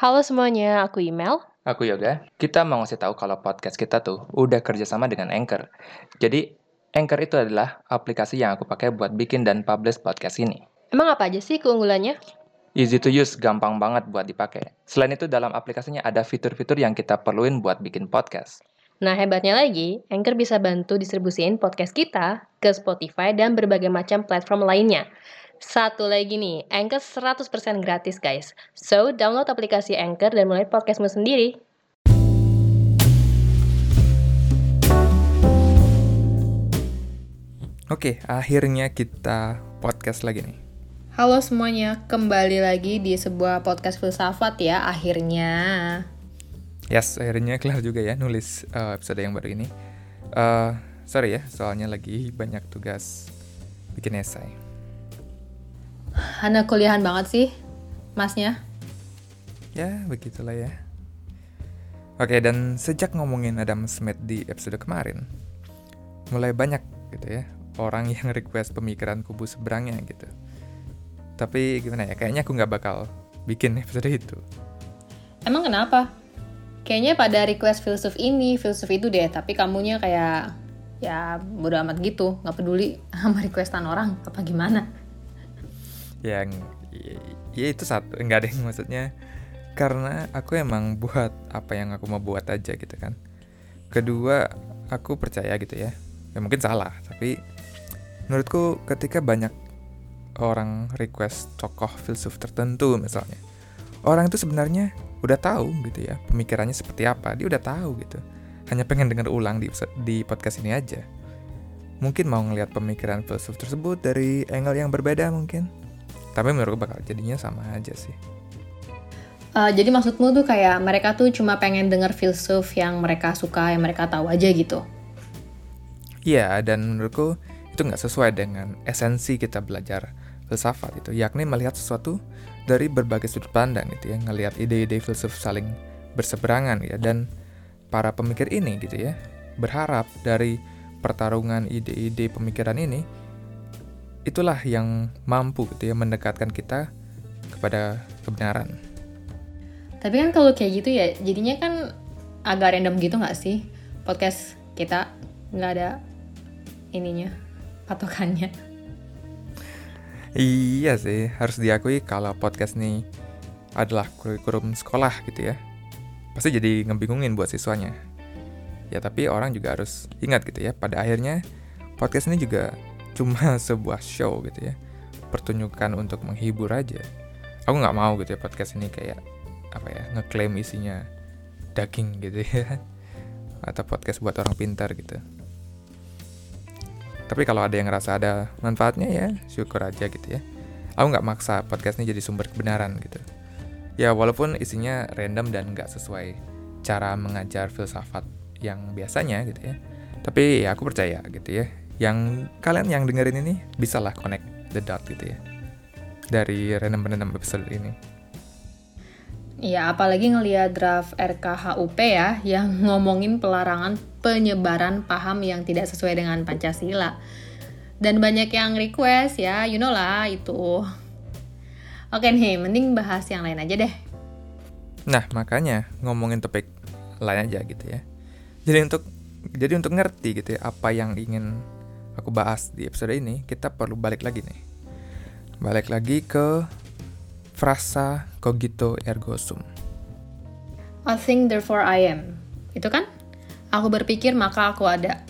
Halo semuanya, aku Email. Aku Yoga. Kita mau ngasih tahu kalau podcast kita tuh udah kerjasama dengan Anchor. Jadi, Anchor itu adalah aplikasi yang aku pakai buat bikin dan publish podcast ini. Emang apa aja sih keunggulannya? Easy to use, gampang banget buat dipakai. Selain itu, dalam aplikasinya ada fitur-fitur yang kita perluin buat bikin podcast. Nah, hebatnya lagi, Anchor bisa bantu distribusiin podcast kita ke Spotify dan berbagai macam platform lainnya. Satu lagi nih, Anchor 100% gratis guys. So, download aplikasi Anchor dan mulai podcastmu sendiri. Oke, akhirnya kita podcast lagi nih. Halo semuanya, kembali lagi di sebuah podcast filsafat ya akhirnya. Yes, akhirnya kelar juga ya nulis uh, episode yang baru ini. Uh, sorry ya, soalnya lagi banyak tugas bikin esai. Anak kuliahan banget sih, masnya. Ya, begitulah ya. Oke, dan sejak ngomongin Adam Smith di episode kemarin, mulai banyak gitu ya, orang yang request pemikiran kubu seberangnya gitu. Tapi gimana ya, kayaknya aku nggak bakal bikin episode itu. Emang kenapa? Kayaknya pada request filsuf ini, filsuf itu deh, tapi kamunya kayak ya bodo amat gitu, nggak peduli sama requestan orang, apa gimana? Yang ya, itu satu enggak ada yang maksudnya. Karena aku emang buat apa yang aku mau buat aja gitu kan. Kedua aku percaya gitu ya. Ya mungkin salah tapi menurutku ketika banyak orang request tokoh filsuf tertentu misalnya orang itu sebenarnya udah tahu gitu ya pemikirannya seperti apa dia udah tahu gitu. Hanya pengen dengar ulang di di podcast ini aja. Mungkin mau ngelihat pemikiran filsuf tersebut dari angle yang berbeda mungkin tapi menurutku bakal jadinya sama aja sih. Uh, jadi maksudmu tuh kayak mereka tuh cuma pengen denger filsuf yang mereka suka yang mereka tahu aja gitu? Iya dan menurutku itu nggak sesuai dengan esensi kita belajar filsafat itu. Yakni melihat sesuatu dari berbagai sudut pandang gitu ya ngelihat ide-ide filsuf saling berseberangan ya. Dan para pemikir ini gitu ya berharap dari pertarungan ide-ide pemikiran ini itulah yang mampu gitu ya mendekatkan kita kepada kebenaran. Tapi kan kalau kayak gitu ya jadinya kan agak random gitu nggak sih podcast kita nggak ada ininya patokannya. Iya sih, harus diakui kalau podcast nih adalah kurikulum sekolah gitu ya. Pasti jadi ngebingungin buat siswanya. Ya tapi orang juga harus ingat gitu ya, pada akhirnya podcast ini juga cuma sebuah show gitu ya. Pertunjukan untuk menghibur aja. Aku nggak mau gitu ya podcast ini kayak apa ya ngeklaim isinya daging gitu ya. Atau podcast buat orang pintar gitu. Tapi kalau ada yang ngerasa ada manfaatnya ya syukur aja gitu ya. Aku nggak maksa podcast ini jadi sumber kebenaran gitu. Ya walaupun isinya random dan nggak sesuai cara mengajar filsafat yang biasanya gitu ya. Tapi ya aku percaya gitu ya yang kalian yang dengerin ini bisa lah connect the dot gitu ya dari random-random episode ini. Iya, apalagi ngeliat draft RKHUP ya, yang ngomongin pelarangan penyebaran paham yang tidak sesuai dengan Pancasila. Dan banyak yang request ya, you know lah itu. Oke nih, mending bahas yang lain aja deh. Nah, makanya ngomongin topik lain aja gitu ya. Jadi untuk jadi untuk ngerti gitu ya apa yang ingin aku bahas di episode ini, kita perlu balik lagi nih. Balik lagi ke frasa cogito ergo sum. I think therefore I am. Itu kan? Aku berpikir maka aku ada.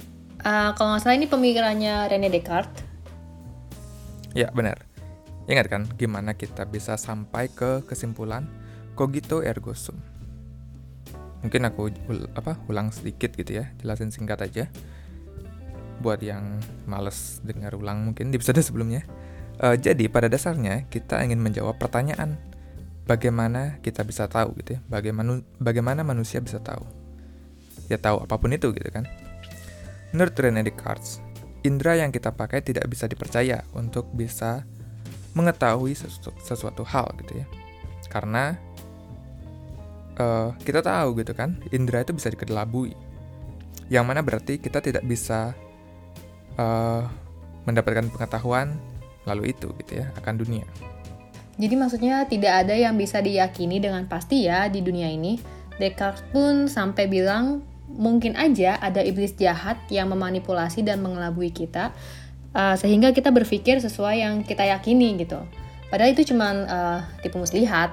Uh, kalau nggak salah ini pemikirannya René Descartes. Ya, benar. Ingat kan gimana kita bisa sampai ke kesimpulan cogito ergo sum. Mungkin aku ul apa ulang sedikit gitu ya, jelasin singkat aja buat yang males dengar ulang mungkin di episode sebelumnya. Uh, jadi pada dasarnya kita ingin menjawab pertanyaan bagaimana kita bisa tahu gitu ya, bagaimana bagaimana manusia bisa tahu. Ya tahu apa pun itu gitu kan. Menurut René Descartes, indera yang kita pakai tidak bisa dipercaya untuk bisa mengetahui sesuatu, sesuatu hal gitu ya. Karena uh, kita tahu gitu kan, indera itu bisa dikelabui. Yang mana berarti kita tidak bisa uh, mendapatkan pengetahuan lalu itu gitu ya akan dunia. Jadi maksudnya tidak ada yang bisa diyakini dengan pasti ya di dunia ini. Descartes pun sampai bilang mungkin aja ada iblis jahat yang memanipulasi dan mengelabui kita uh, sehingga kita berpikir sesuai yang kita yakini gitu. Padahal itu cuma uh, tipu muslihat.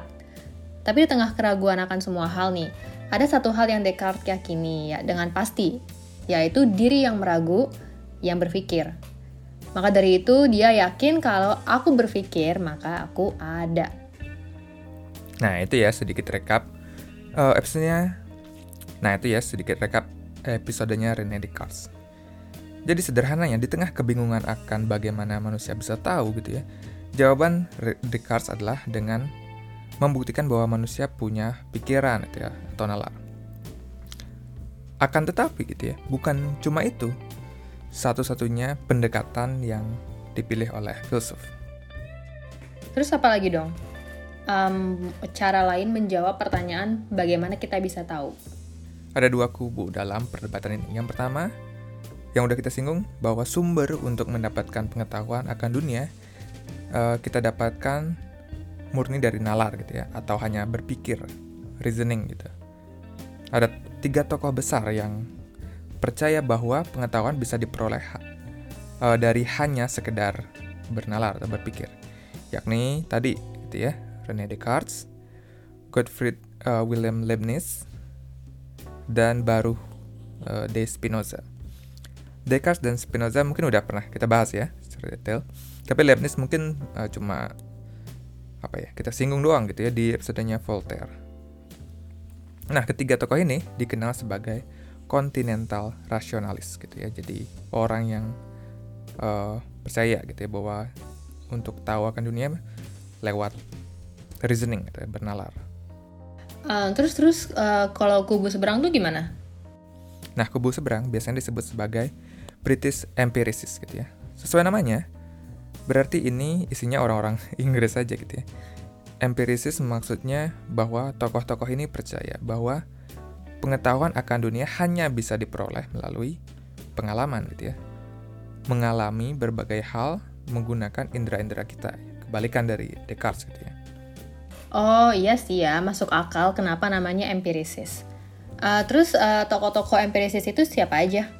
Tapi di tengah keraguan akan semua hal nih, ada satu hal yang Descartes yakini ya dengan pasti, yaitu diri yang meragu, yang berpikir. Maka dari itu dia yakin kalau aku berpikir maka aku ada. Nah itu ya sedikit rekap uh, episodenya. Nah itu ya sedikit rekap episodenya Rene Descartes. Jadi sederhananya di tengah kebingungan akan bagaimana manusia bisa tahu gitu ya, jawaban Descartes adalah dengan membuktikan bahwa manusia punya pikiran gitu ya atau nalar. Akan tetapi gitu ya, bukan cuma itu, satu-satunya pendekatan yang dipilih oleh filsuf. Terus apa lagi dong? Um, cara lain menjawab pertanyaan bagaimana kita bisa tahu. Ada dua kubu dalam perdebatan ini. Yang pertama, yang udah kita singgung, bahwa sumber untuk mendapatkan pengetahuan akan dunia uh, kita dapatkan murni dari nalar gitu ya, atau hanya berpikir, reasoning gitu. Ada tiga tokoh besar yang percaya bahwa pengetahuan bisa diperoleh uh, dari hanya sekedar bernalar atau berpikir, yakni tadi gitu ya Rene Descartes, Gottfried uh, Wilhelm Leibniz, dan baru uh, de Spinoza. Descartes dan Spinoza mungkin udah pernah kita bahas ya secara detail, tapi Leibniz mungkin uh, cuma apa ya kita singgung doang gitu ya di episodenya Voltaire. Nah, ketiga tokoh ini dikenal sebagai kontinental rasionalis gitu ya. Jadi orang yang uh, percaya gitu ya bahwa untuk tahu akan dunia lewat reasoning gitu ya, bernalar. Uh, terus terus uh, kalau kubu seberang tuh gimana? Nah, kubu seberang biasanya disebut sebagai British empiricist gitu ya. Sesuai namanya, berarti ini isinya orang-orang Inggris saja gitu ya. Empiricist maksudnya bahwa tokoh-tokoh ini percaya bahwa pengetahuan akan dunia hanya bisa diperoleh melalui pengalaman gitu ya. Mengalami berbagai hal menggunakan indera-indera kita. Kebalikan dari Descartes gitu ya. Oh iya sih ya, masuk akal kenapa namanya empirisis. Uh, terus uh, tokoh-tokoh empirisis itu siapa aja?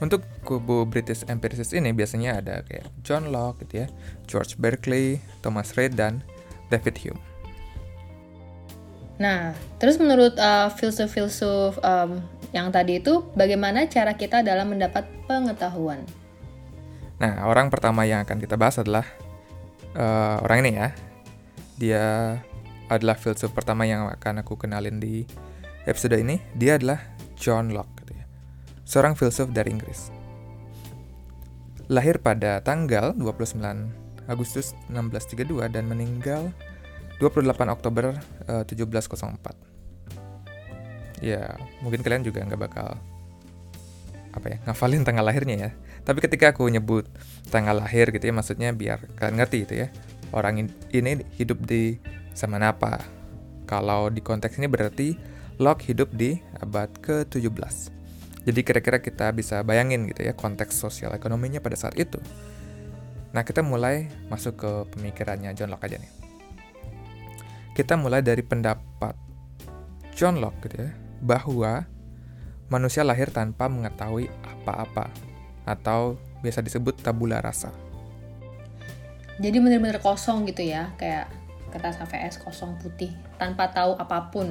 Untuk kubu British empiricist ini biasanya ada kayak John Locke gitu ya, George Berkeley, Thomas Reid dan David Hume. Nah, terus menurut uh, filsuf-filsuf um, yang tadi itu, bagaimana cara kita dalam mendapat pengetahuan? Nah, orang pertama yang akan kita bahas adalah uh, orang ini ya. Dia adalah filsuf pertama yang akan aku kenalin di episode ini. Dia adalah John Locke, gitu ya. seorang filsuf dari Inggris. Lahir pada tanggal 29 Agustus 1632 dan meninggal 28 Oktober uh, 1704. Ya, mungkin kalian juga nggak bakal apa ya ngafalin tanggal lahirnya ya. Tapi ketika aku nyebut tanggal lahir gitu ya, maksudnya biar kalian ngerti itu ya. Orang ini hidup di zaman apa? Kalau di konteks ini berarti Locke hidup di abad ke-17. Jadi kira-kira kita bisa bayangin gitu ya konteks sosial ekonominya pada saat itu. Nah, kita mulai masuk ke pemikirannya John Locke aja nih kita mulai dari pendapat John Locke gitu ya, bahwa manusia lahir tanpa mengetahui apa-apa atau biasa disebut tabula rasa. Jadi benar-benar kosong gitu ya, kayak kertas HVS kosong putih tanpa tahu apa pun.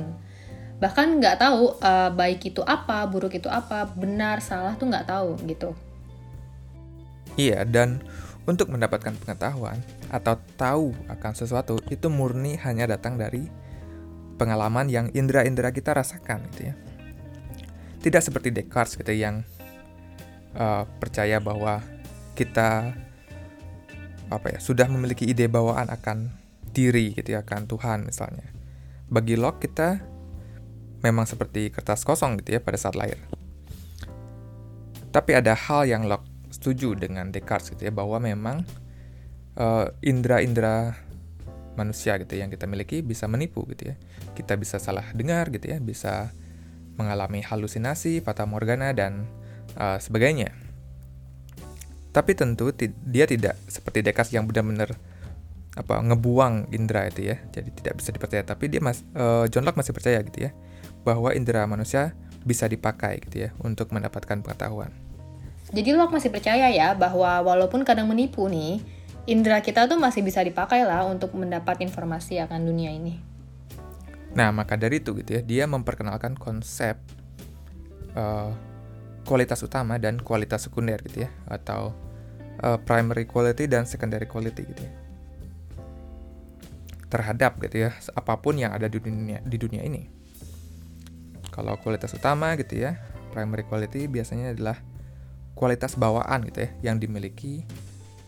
Bahkan nggak tahu uh, baik itu apa, buruk itu apa, benar salah tuh nggak tahu gitu. Iya, dan untuk mendapatkan pengetahuan atau tahu akan sesuatu itu murni hanya datang dari pengalaman yang indera-indera kita rasakan gitu ya. Tidak seperti Descartes gitu yang uh, percaya bahwa kita apa ya sudah memiliki ide bawaan akan diri gitu ya akan Tuhan misalnya. Bagi Locke kita memang seperti kertas kosong gitu ya pada saat lahir. Tapi ada hal yang Locke setuju dengan Descartes gitu ya bahwa memang uh, indera-indera manusia gitu ya, yang kita miliki bisa menipu gitu ya. Kita bisa salah dengar gitu ya, bisa mengalami halusinasi, fata morgana dan uh, sebagainya. Tapi tentu dia tidak seperti Descartes yang benar-benar apa ngebuang indera itu ya jadi tidak bisa dipercaya tapi dia mas uh, John Locke masih percaya gitu ya bahwa indera manusia bisa dipakai gitu ya untuk mendapatkan pengetahuan jadi Locke masih percaya ya bahwa walaupun kadang menipu nih indera kita tuh masih bisa dipakai lah untuk mendapat informasi akan dunia ini. Nah maka dari itu gitu ya dia memperkenalkan konsep uh, kualitas utama dan kualitas sekunder gitu ya atau uh, primary quality dan secondary quality gitu ya. Terhadap gitu ya apa pun yang ada di dunia di dunia ini. Kalau kualitas utama gitu ya primary quality biasanya adalah kualitas bawaan gitu ya yang dimiliki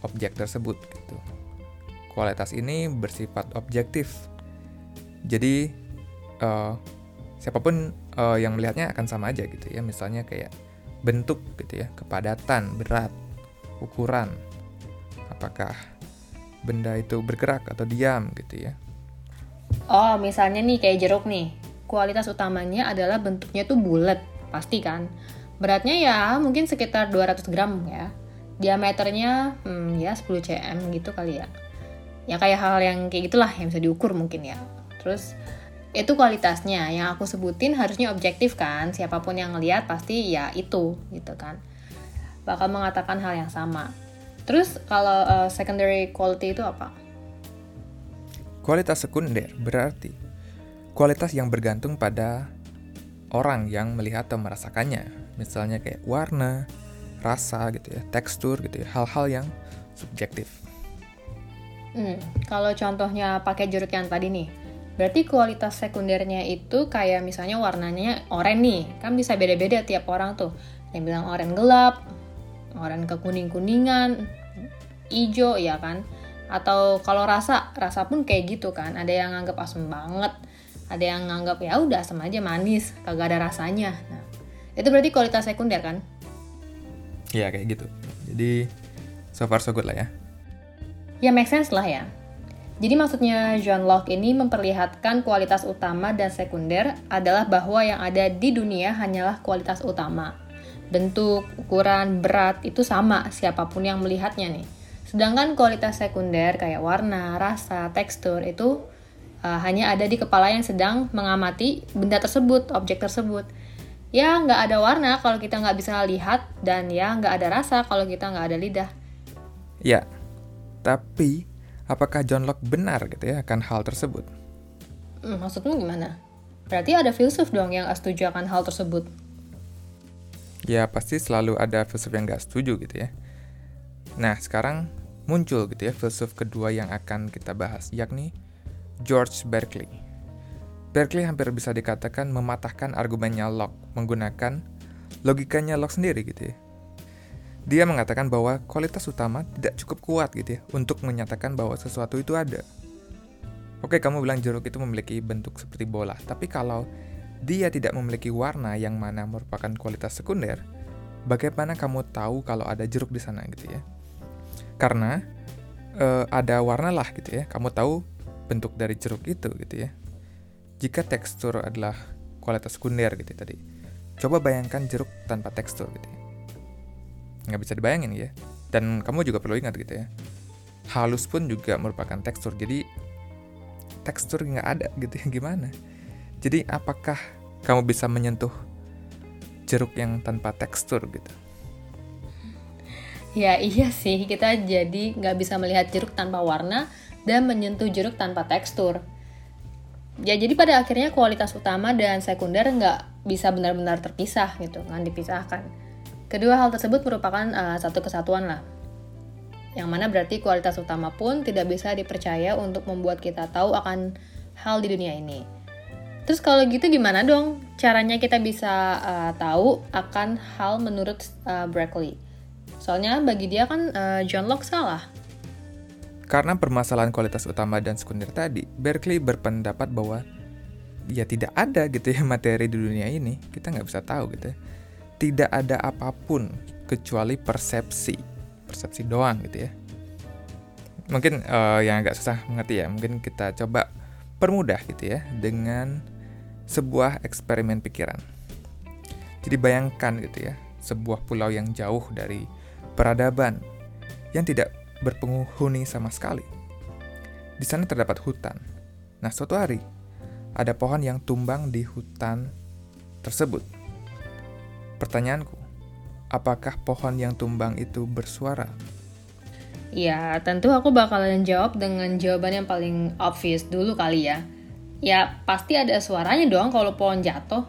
objek tersebut gitu kualitas ini bersifat objektif jadi uh, siapa pun uh, yang melihatnya akan sama aja gitu ya misalnya kayak bentuk gitu ya, kepadatan, berat, ukuran. Apakah benda itu bergerak atau diam gitu ya. Oh, misalnya nih kayak jeruk nih. Kualitas utamanya adalah bentuknya tuh bulat, pasti kan. Beratnya ya mungkin sekitar 200 gram ya. Diameternya hmm, ya 10 cm gitu kali ya. Ya kayak hal yang kayak gitulah yang bisa diukur mungkin ya. Terus itu kualitasnya yang aku sebutin harusnya objektif kan siapa pun yang ngeliat pasti ya itu gitu kan bakal mengatakan hal yang sama terus kalau uh, secondary quality itu apa kualitas sekunder berarti kualitas yang bergantung pada orang yang melihat atau merasakannya misalnya kayak warna rasa gitu ya tekstur gitu ya hal-hal yang subjektif hmm, kalau contohnya pakai jeruk yang tadi nih Berarti kualitas sekundernya itu kayak misalnya warnanya oranye nih, kan bisa beda-beda tiap orang tuh. Yang bilang oranye gelap, oranye kekuning-kuningan, hijau ya kan. Atau kalau rasa, rasa pun kayak gitu kan. Ada yang nganggap asam banget, ada yang nganggap ya udah asam aja manis, kagak ada rasanya. Nah, itu berarti kualitas sekunder kan? Iya kayak gitu. Jadi so far so good lah ya. Ya make sense lah ya. Jadi maksudnya John Locke ini memperlihatkan kualitas utama dan sekunder adalah bahwa yang ada di dunia hanyalah kualitas utama. Bentuk, ukuran, berat itu sama siapa pun yang melihatnya nih. Sedangkan kualitas sekunder kayak warna, rasa, tekstur itu uh, hanya ada di kepala yang sedang mengamati benda tersebut, objek tersebut. Ya nggak ada warna kalau kita nggak bisa lihat dan ya nggak ada rasa kalau kita nggak ada lidah. Ya, tapi Apakah John Locke benar gitu ya akan hal tersebut? Hmm, maksudmu gimana? Berarti ada filsuf dong yang gak setuju akan hal tersebut. Ya pasti selalu ada filsuf yang gak setuju gitu ya. Nah sekarang muncul gitu ya filsuf kedua yang akan kita bahas yakni George Berkeley. Berkeley hampir bisa dikatakan mematahkan argumennya Locke menggunakan logikanya Locke sendiri gitu ya. Dia mengatakan bahwa kualitas utama tidak cukup kuat gitu ya untuk menyatakan bahwa sesuatu itu ada. Oke, kamu bilang jeruk itu memiliki bentuk seperti bola, tapi kalau dia tidak memiliki warna yang mana merupakan kualitas sekunder, bagaimana kamu tahu kalau ada jeruk di sana gitu ya? Karena e, ada warna lah gitu ya, kamu tahu bentuk dari jeruk itu gitu ya. Jika tekstur adalah kualitas sekunder gitu ya, tadi, coba bayangkan jeruk tanpa tekstur gitu ya. Nggak bisa dibayangin ya. Dan kamu juga perlu ingat gitu ya halus pun juga merupakan tekstur. Jadi tekstur nggak ada gitu ya gimana? Jadi apakah kamu bisa menyentuh jeruk yang tanpa tekstur gitu? Ya iya sih. Kita jadi nggak bisa melihat jeruk tanpa warna dan menyentuh jeruk tanpa tekstur ya jadi pada akhirnya kualitas utama dan sekunder nggak bisa benar-benar terpisah gitu nggak dipisahkan Kedua hal tersebut merupakan uh, satu kesatuan lah. Yang mana berarti kualitas utama pun tidak bisa dipercaya untuk membuat kita tahu akan hal di dunia ini. Terus kalau gitu gimana dong caranya kita bisa uh, tahu akan hal menurut uh, Berkeley? Soalnya bagi dia kan uh, John Locke salah. Karena permasalahan kualitas utama dan sekunder tadi, Berkeley berpendapat bahwa ya tidak ada gitu ya materi di dunia ini. Kita nggak bisa tahu gitu ya. Tidak ada apa pun kecuali persepsi persepsi doang gitu ya. Mungkin uh, yang agak susah mengerti ya mungkin kita coba permudah gitu ya dengan sebuah eksperimen pikiran. Jadi bayangkan gitu ya sebuah pulau yang jauh dari peradaban yang tidak berpenghuni sama sekali Di sana terdapat hutan. Nah, suatu hari ada pohon yang tumbang di hutan tersebut. Pertanyaanku, apakah pohon yang tumbang itu bersuara? Ya, tentu aku bakalan jawab dengan jawaban yang paling obvious dulu kali ya. Ya, pasti ada suaranya dong kalau pohon jatuh.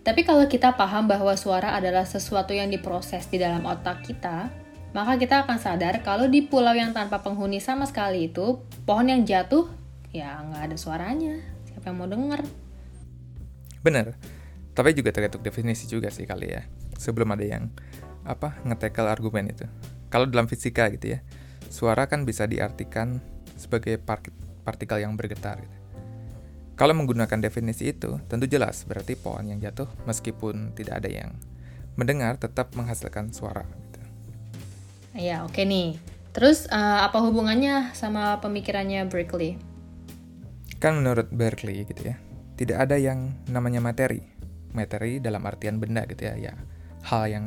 Tapi kalau kita paham bahwa suara adalah sesuatu yang diproses di dalam otak kita, maka kita akan sadar kalau di pulau yang tanpa penghuni sama sekali itu, pohon yang jatuh, ya nggak ada suaranya. Siapa yang mau denger? Bener, tapi juga tergantung definisi juga sih kali ya. Sebelum ada yang apa ngetekel argumen itu. Kalau dalam fisika gitu ya, suara kan bisa diartikan sebagai partikel yang bergetar. Gitu. Kalau menggunakan definisi itu, tentu jelas berarti pohon yang jatuh meskipun tidak ada yang mendengar tetap menghasilkan suara. Ya, oke okay nih. Terus uh, apa hubungannya sama pemikirannya Berkeley? Kan menurut Berkeley gitu ya, tidak ada yang namanya materi. Materi dalam artian benda gitu ya, ya hal yang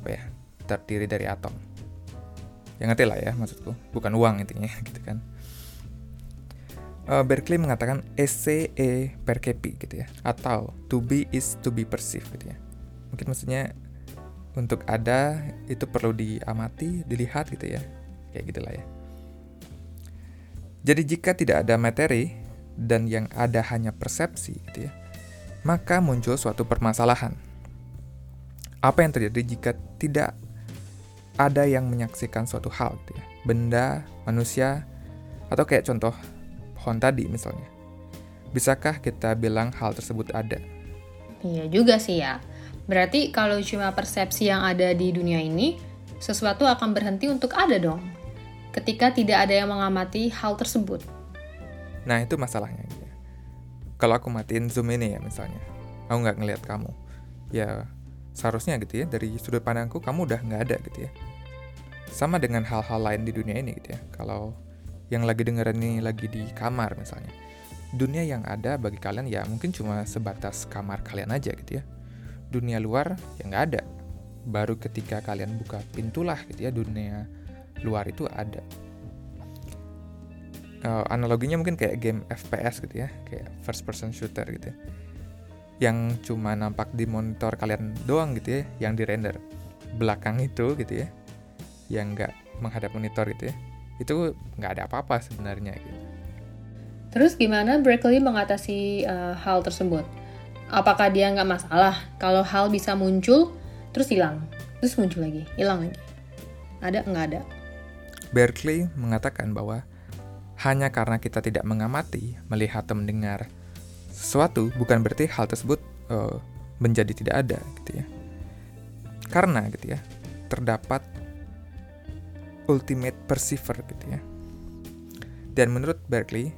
apa ya terdiri dari atom. Yang ngerti lah ya maksudku, bukan uang intinya gitu kan. Uh, Berkeley mengatakan esse e percepi gitu ya, atau to be is to be perceived gitu ya. Mungkin maksudnya untuk ada itu perlu diamati, dilihat gitu ya. Kayak gitulah ya. Jadi jika tidak ada materi dan yang ada hanya persepsi gitu ya, maka muncul suatu permasalahan. Apa yang terjadi jika tidak ada yang menyaksikan suatu hal gitu ya? Benda, manusia, atau kayak contoh pohon tadi misalnya. Bisakah kita bilang hal tersebut ada? Iya juga sih ya. Berarti kalau cuma persepsi yang ada di dunia ini, sesuatu akan berhenti untuk ada dong. Ketika tidak ada yang mengamati hal tersebut. Nah itu masalahnya. Gitu. Kalau aku matiin zoom ini ya misalnya, aku nggak ngelihat kamu, ya seharusnya gitu ya dari sudut pandangku kamu udah nggak ada gitu ya. Sama dengan hal-hal lain di dunia ini gitu ya. Kalau yang lagi dengerin ini lagi di kamar misalnya, dunia yang ada bagi kalian ya mungkin cuma sebatas kamar kalian aja gitu ya dunia luar ya nggak ada baru ketika kalian buka pintulah gitu ya dunia luar itu ada uh, analoginya mungkin kayak game FPS gitu ya kayak first person shooter gitu ya yang cuma nampak di monitor kalian doang gitu ya yang di render belakang itu gitu ya yang nggak menghadap monitor gitu ya itu nggak ada apa-apa sebenarnya gitu. Terus gimana Berkeley mengatasi uh, hal tersebut? Apakah dia nggak masalah? Kalau hal bisa muncul terus hilang. Terus muncul lagi hilang lagi. Ada? Nggak ada. Berkeley mengatakan bahwa hanya karena kita tidak mengamati melihat atau mendengar sesuatu bukan berarti hal tersebut uh, menjadi tidak ada gitu ya. Karena gitu ya terdapat ultimate perceiver gitu ya. Dan menurut Berkeley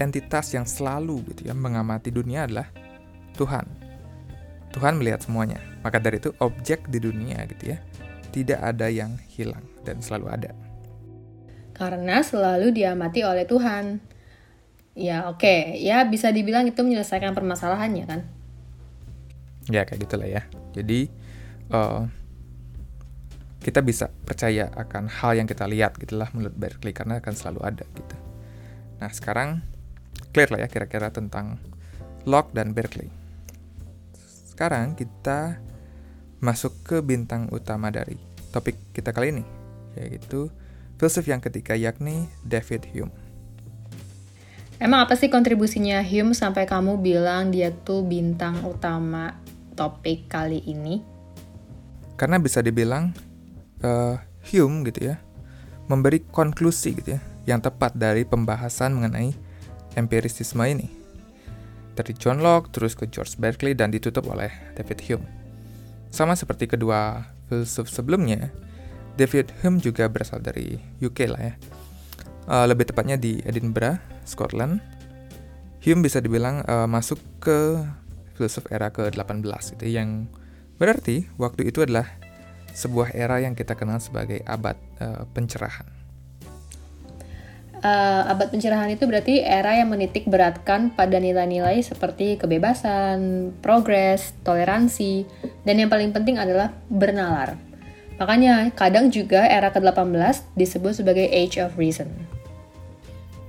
entitas yang selalu gitu ya mengamati dunia adalah Tuhan. Tuhan melihat semuanya. Maka dari itu objek di dunia gitu ya, tidak ada yang hilang dan selalu ada. Karena selalu diamati oleh Tuhan. Ya oke, okay. ya bisa dibilang itu menyelesaikan permasalahannya kan? Ya kayak gitulah ya. Jadi uh, kita bisa percaya akan hal yang kita lihat gitulah menurut Berkeley karena akan selalu ada gitu. Nah sekarang clear lah ya kira-kira tentang Locke dan Berkeley. Sekarang kita masuk ke bintang utama dari topik kita kali ini, yaitu filsuf yang ketiga yakni David Hume. Emang apa sih kontribusinya Hume sampai kamu bilang dia tuh bintang utama topik kali ini? Karena bisa dibilang uh, Hume gitu ya, memberi konklusi gitu ya, yang tepat dari pembahasan mengenai empirisisme ini dari John Locke terus ke George Berkeley dan ditutup oleh David Hume. Sama seperti kedua filsuf sebelumnya, David Hume juga berasal dari UK lah ya. Uh, lebih tepatnya di Edinburgh, Scotland. Hume bisa dibilang uh, masuk ke filsuf era ke-18 gitu yang berarti waktu itu adalah sebuah era yang kita kenal sebagai abad uh, pencerahan uh, abad pencerahan itu berarti era yang menitik beratkan pada nilai-nilai seperti kebebasan, progres, toleransi, dan yang paling penting adalah bernalar. Makanya kadang juga era ke-18 disebut sebagai Age of Reason.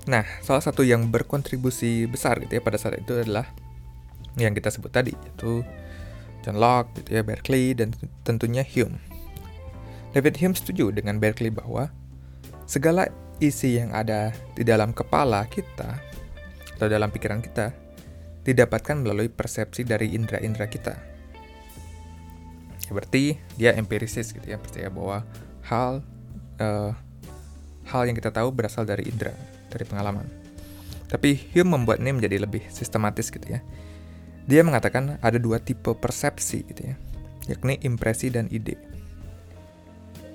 Nah, salah satu yang berkontribusi besar gitu ya pada saat itu adalah yang kita sebut tadi, yaitu John Locke, gitu ya, Berkeley, dan tentunya Hume. David Hume setuju dengan Berkeley bahwa segala isi yang ada di dalam kepala kita atau dalam pikiran kita didapatkan melalui persepsi dari indera-indera kita. Berarti dia empirisis gitu ya, percaya bahwa hal uh, hal yang kita tahu berasal dari indera, dari pengalaman. Tapi Hume membuat ini menjadi lebih sistematis gitu ya. Dia mengatakan ada dua tipe persepsi gitu ya, yakni impresi dan ide.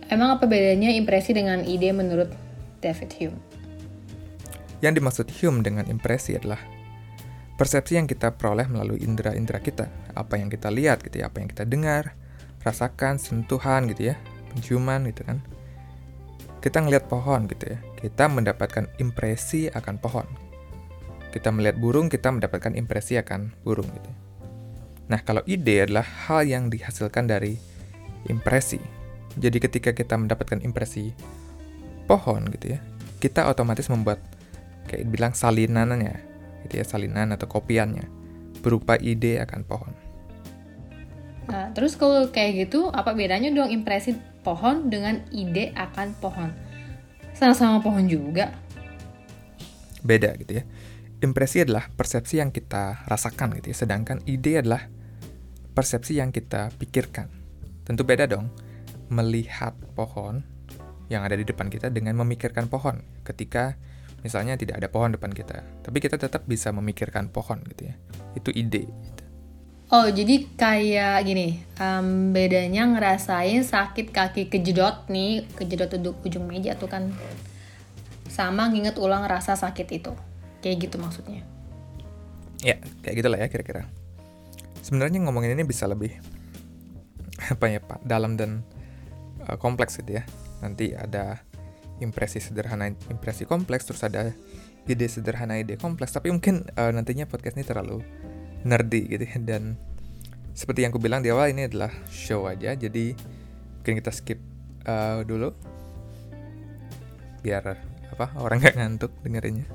Emang apa bedanya impresi dengan ide menurut David Hume? Yang dimaksud Hume dengan impresi adalah persepsi yang kita peroleh melalui indera-indera kita, apa yang kita lihat gitu ya, apa yang kita dengar, rasakan, sentuhan gitu ya, penciuman gitu kan. Kita ngelihat pohon gitu ya, kita mendapatkan impresi akan pohon kita melihat burung, kita mendapatkan impresi akan burung gitu. Nah, kalau ide adalah hal yang dihasilkan dari impresi. Jadi ketika kita mendapatkan impresi pohon gitu ya, kita otomatis membuat kayak bilang salinannya, gitu ya, salinan atau kopiannya berupa ide akan pohon. Nah, terus kalau kayak gitu, apa bedanya dong impresi pohon dengan ide akan pohon? Sama-sama pohon juga. Beda gitu ya. Impresi adalah persepsi yang kita rasakan gitu ya, sedangkan ide adalah persepsi yang kita pikirkan. Tentu beda dong melihat pohon yang ada di depan kita dengan memikirkan pohon ketika misalnya tidak ada pohon depan kita. Tapi kita tetap bisa memikirkan pohon gitu ya. Itu ide. Gitu. Oh, jadi kayak gini, um, bedanya ngerasain sakit kaki kejedot nih, kejedot duduk ujung meja tuh kan, sama nginget ulang rasa sakit itu kayak gitu maksudnya ya kayak gitulah ya kira-kira sebenarnya ngomongin ini bisa lebih apa ya pak dalam dan uh, kompleks gitu ya nanti ada impresi sederhana impresi kompleks terus ada ide sederhana ide kompleks. Tapi mungkin uh, nantinya podcast ini terlalu nerdy gitu ya. Dan seperti yang aku bilang di awal ini adalah show aja. Jadi mungkin kita skip uh, dulu. Biar apa orang nggak ngantuk dengerinnya.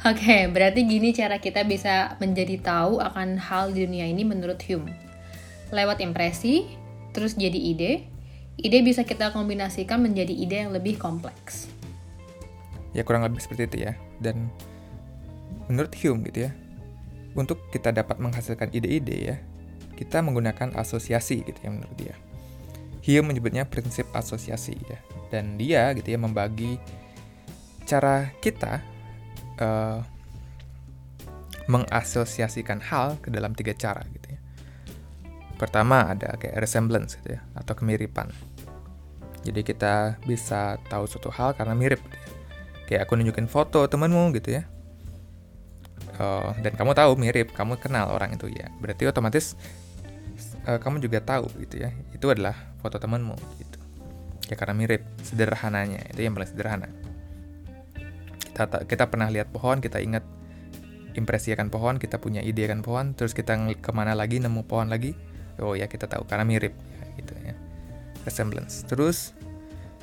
Oke, okay, berarti gini cara kita bisa menjadi tahu akan hal di dunia ini menurut Hume. Lewat impresi, terus jadi ide, ide bisa kita kombinasikan menjadi ide yang lebih kompleks. Ya kurang lebih seperti itu ya. Dan menurut Hume gitu ya, untuk kita dapat menghasilkan ide-ide ya, kita menggunakan asosiasi gitu ya menurut dia. Hume menyebutnya prinsip asosiasi ya. Dan dia gitu ya membagi cara kita uh, mengasosiasikan hal ke dalam tiga cara gitu ya. Pertama ada kayak resemblance gitu ya atau kemiripan. Jadi kita bisa tahu suatu hal karena mirip. Kayak aku nunjukin foto temanmu gitu ya. Uh, dan kamu tahu mirip, kamu kenal orang itu ya. Berarti otomatis uh, kamu juga tahu gitu ya. Itu adalah foto temanmu gitu. Ya karena mirip, sederhananya itu yang paling sederhana kita kita pernah lihat pohon kita ingat impresi akan pohon kita punya ide akan pohon terus kita ke mana lagi nemu pohon lagi oh ya kita tahu karena mirip resemblance. Terus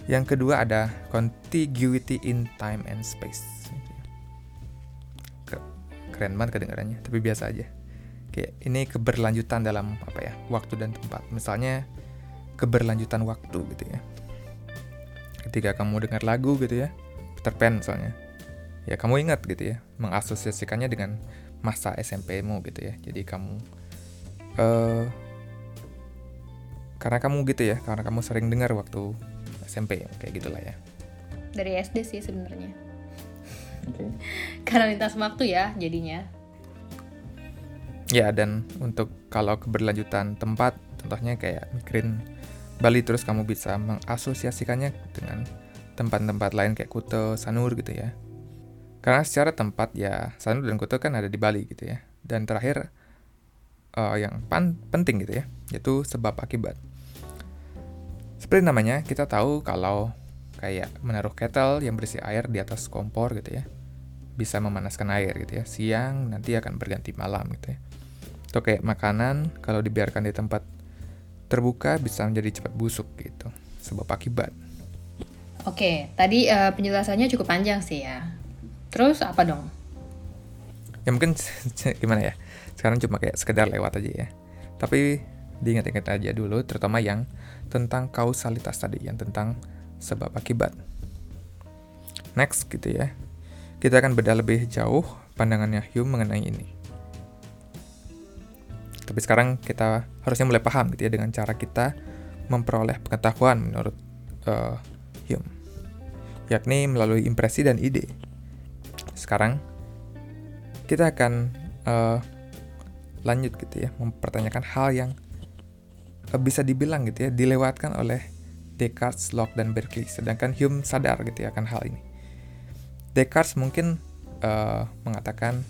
yang kedua ada contiguity in time and space. Keren banget kedengarannya tapi biasa aja. Kayak ini keberlanjutan dalam apa ya waktu dan tempat. Misalnya keberlanjutan waktu gitu ya. Ketika kamu dengar lagu gitu ya Peter Pan misalnya. Ya kamu ingat gitu ya mengasosiasikannya dengan masa SMP-mu gitu ya. Jadi kamu uh, karena kamu gitu ya karena kamu sering dengar waktu SMP kayak gitulah ya dari SD sih sebenarnya okay. karena lintas waktu ya jadinya ya dan untuk kalau keberlanjutan tempat contohnya kayak mikirin Bali terus kamu bisa mengasosiasikannya dengan tempat-tempat lain kayak Kuta, Sanur gitu ya karena secara tempat ya Sanur dan Kuta kan ada di Bali gitu ya. Dan terakhir uh, yang pan penting gitu ya, yaitu sebab akibat. Seperti namanya, kita tahu kalau kayak menaruh kettle yang berisi air di atas kompor gitu ya, bisa memanaskan air gitu ya. Siang nanti akan berganti malam gitu ya. Atau kayak makanan kalau dibiarkan di tempat terbuka bisa menjadi cepat busuk gitu. Sebab akibat. Oke, tadi uh, penjelasannya cukup panjang sih ya Terus apa dong? Ya mungkin gimana ya? Sekarang cuma kayak sekedar lewat aja ya. Tapi diingat-ingat aja dulu, terutama yang tentang kausalitas tadi, yang tentang sebab akibat. Next gitu ya. Kita akan bedah lebih jauh pandangannya Hume mengenai ini. Tapi sekarang kita harusnya mulai paham gitu ya dengan cara kita memperoleh pengetahuan menurut uh, Hume, yakni melalui impresi dan ide. Sekarang kita akan uh, lanjut gitu ya, mempertanyakan hal yang uh, bisa dibilang gitu ya dilewatkan oleh Descartes, Locke, dan Berkeley, sedangkan Hume sadar gitu ya akan hal ini. Descartes mungkin uh, mengatakan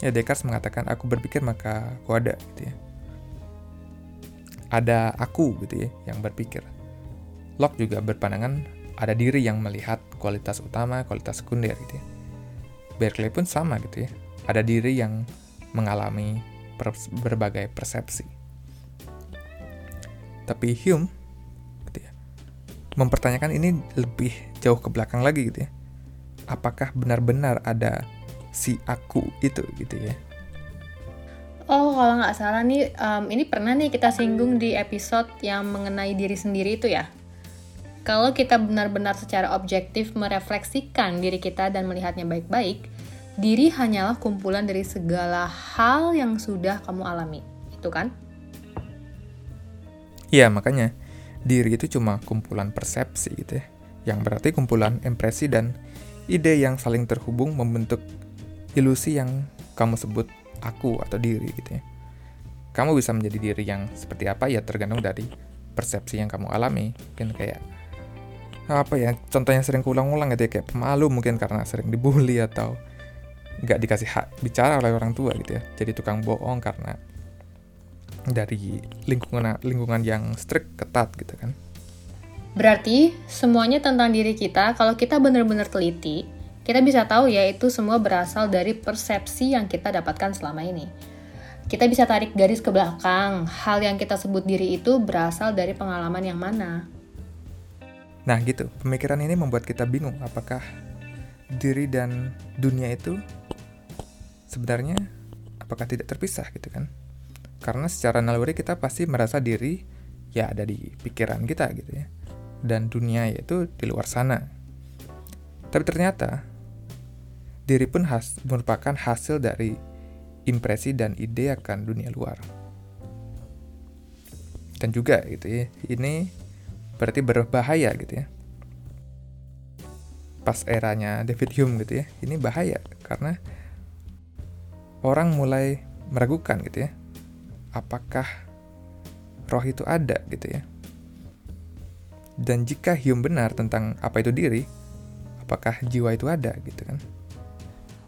ya Descartes mengatakan aku berpikir maka aku ada gitu ya. Ada aku gitu ya yang berpikir. Locke juga berpandangan ada diri yang melihat kualitas utama kualitas sekunder gitu ya. Berkeley pun sama gitu ya ada diri yang mengalami berbagai persepsi tapi Hume gitu ya mempertanyakan ini lebih jauh ke belakang lagi gitu ya apakah benar-benar ada si aku itu gitu ya. Oh, kalau nggak salah nih, um, ini pernah nih kita singgung di episode yang mengenai diri sendiri itu ya. Kalau kita benar-benar secara objektif merefleksikan diri kita dan melihatnya baik-baik, diri hanyalah kumpulan dari segala hal yang sudah kamu alami. Itu kan? Iya, makanya diri itu cuma kumpulan persepsi gitu ya. Yang berarti kumpulan impresi dan ide yang saling terhubung membentuk ilusi yang kamu sebut aku atau diri gitu ya. Kamu bisa menjadi diri yang seperti apa ya tergantung dari persepsi yang kamu alami. Mungkin kayak apa ya contohnya sering kuulang-ulang gitu ya kayak pemalu mungkin karena sering dibully atau nggak dikasih hak bicara oleh orang tua gitu ya jadi tukang bohong karena dari lingkungan lingkungan yang strict ketat gitu kan Berarti semuanya tentang diri kita kalau kita benar-benar teliti, kita bisa tahu ya itu semua berasal dari persepsi yang kita dapatkan selama ini. Kita bisa tarik garis ke belakang, hal yang kita sebut diri itu berasal dari pengalaman yang mana. Nah gitu, pemikiran ini membuat kita bingung apakah diri dan dunia itu sebenarnya apakah tidak terpisah gitu kan. Karena secara naluri kita pasti merasa diri ya ada di pikiran kita gitu ya dan dunia yaitu di luar sana. Tapi ternyata diri pun has, merupakan hasil dari impresi dan ide akan dunia luar. Dan juga gitu ya, ini berarti berbahaya gitu ya. Pas eranya David Hume gitu ya, ini bahaya karena orang mulai meragukan gitu ya. Apakah roh itu ada gitu ya dan jika Hume benar tentang apa itu diri, apakah jiwa itu ada gitu kan?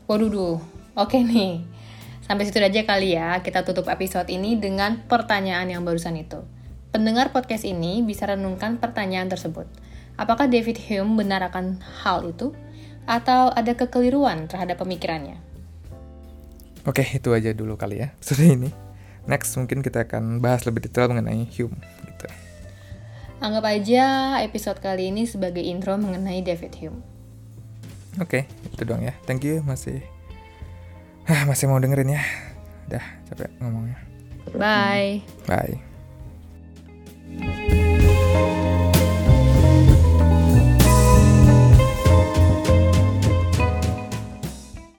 Waduh, duh. oke nih. Sampai situ aja kali ya, kita tutup episode ini dengan pertanyaan yang barusan itu. Pendengar podcast ini bisa renungkan pertanyaan tersebut. Apakah David Hume benar akan hal itu? Atau ada kekeliruan terhadap pemikirannya? Oke, okay, itu aja dulu kali ya Sudah ini. Next mungkin kita akan bahas lebih detail mengenai Hume gitu. Anggap aja episode kali ini sebagai intro mengenai David Hume. Oke, okay, itu doang ya. Thank you masih Hah, masih mau dengerin ya. Udah capek ngomongnya. Bye. Bye.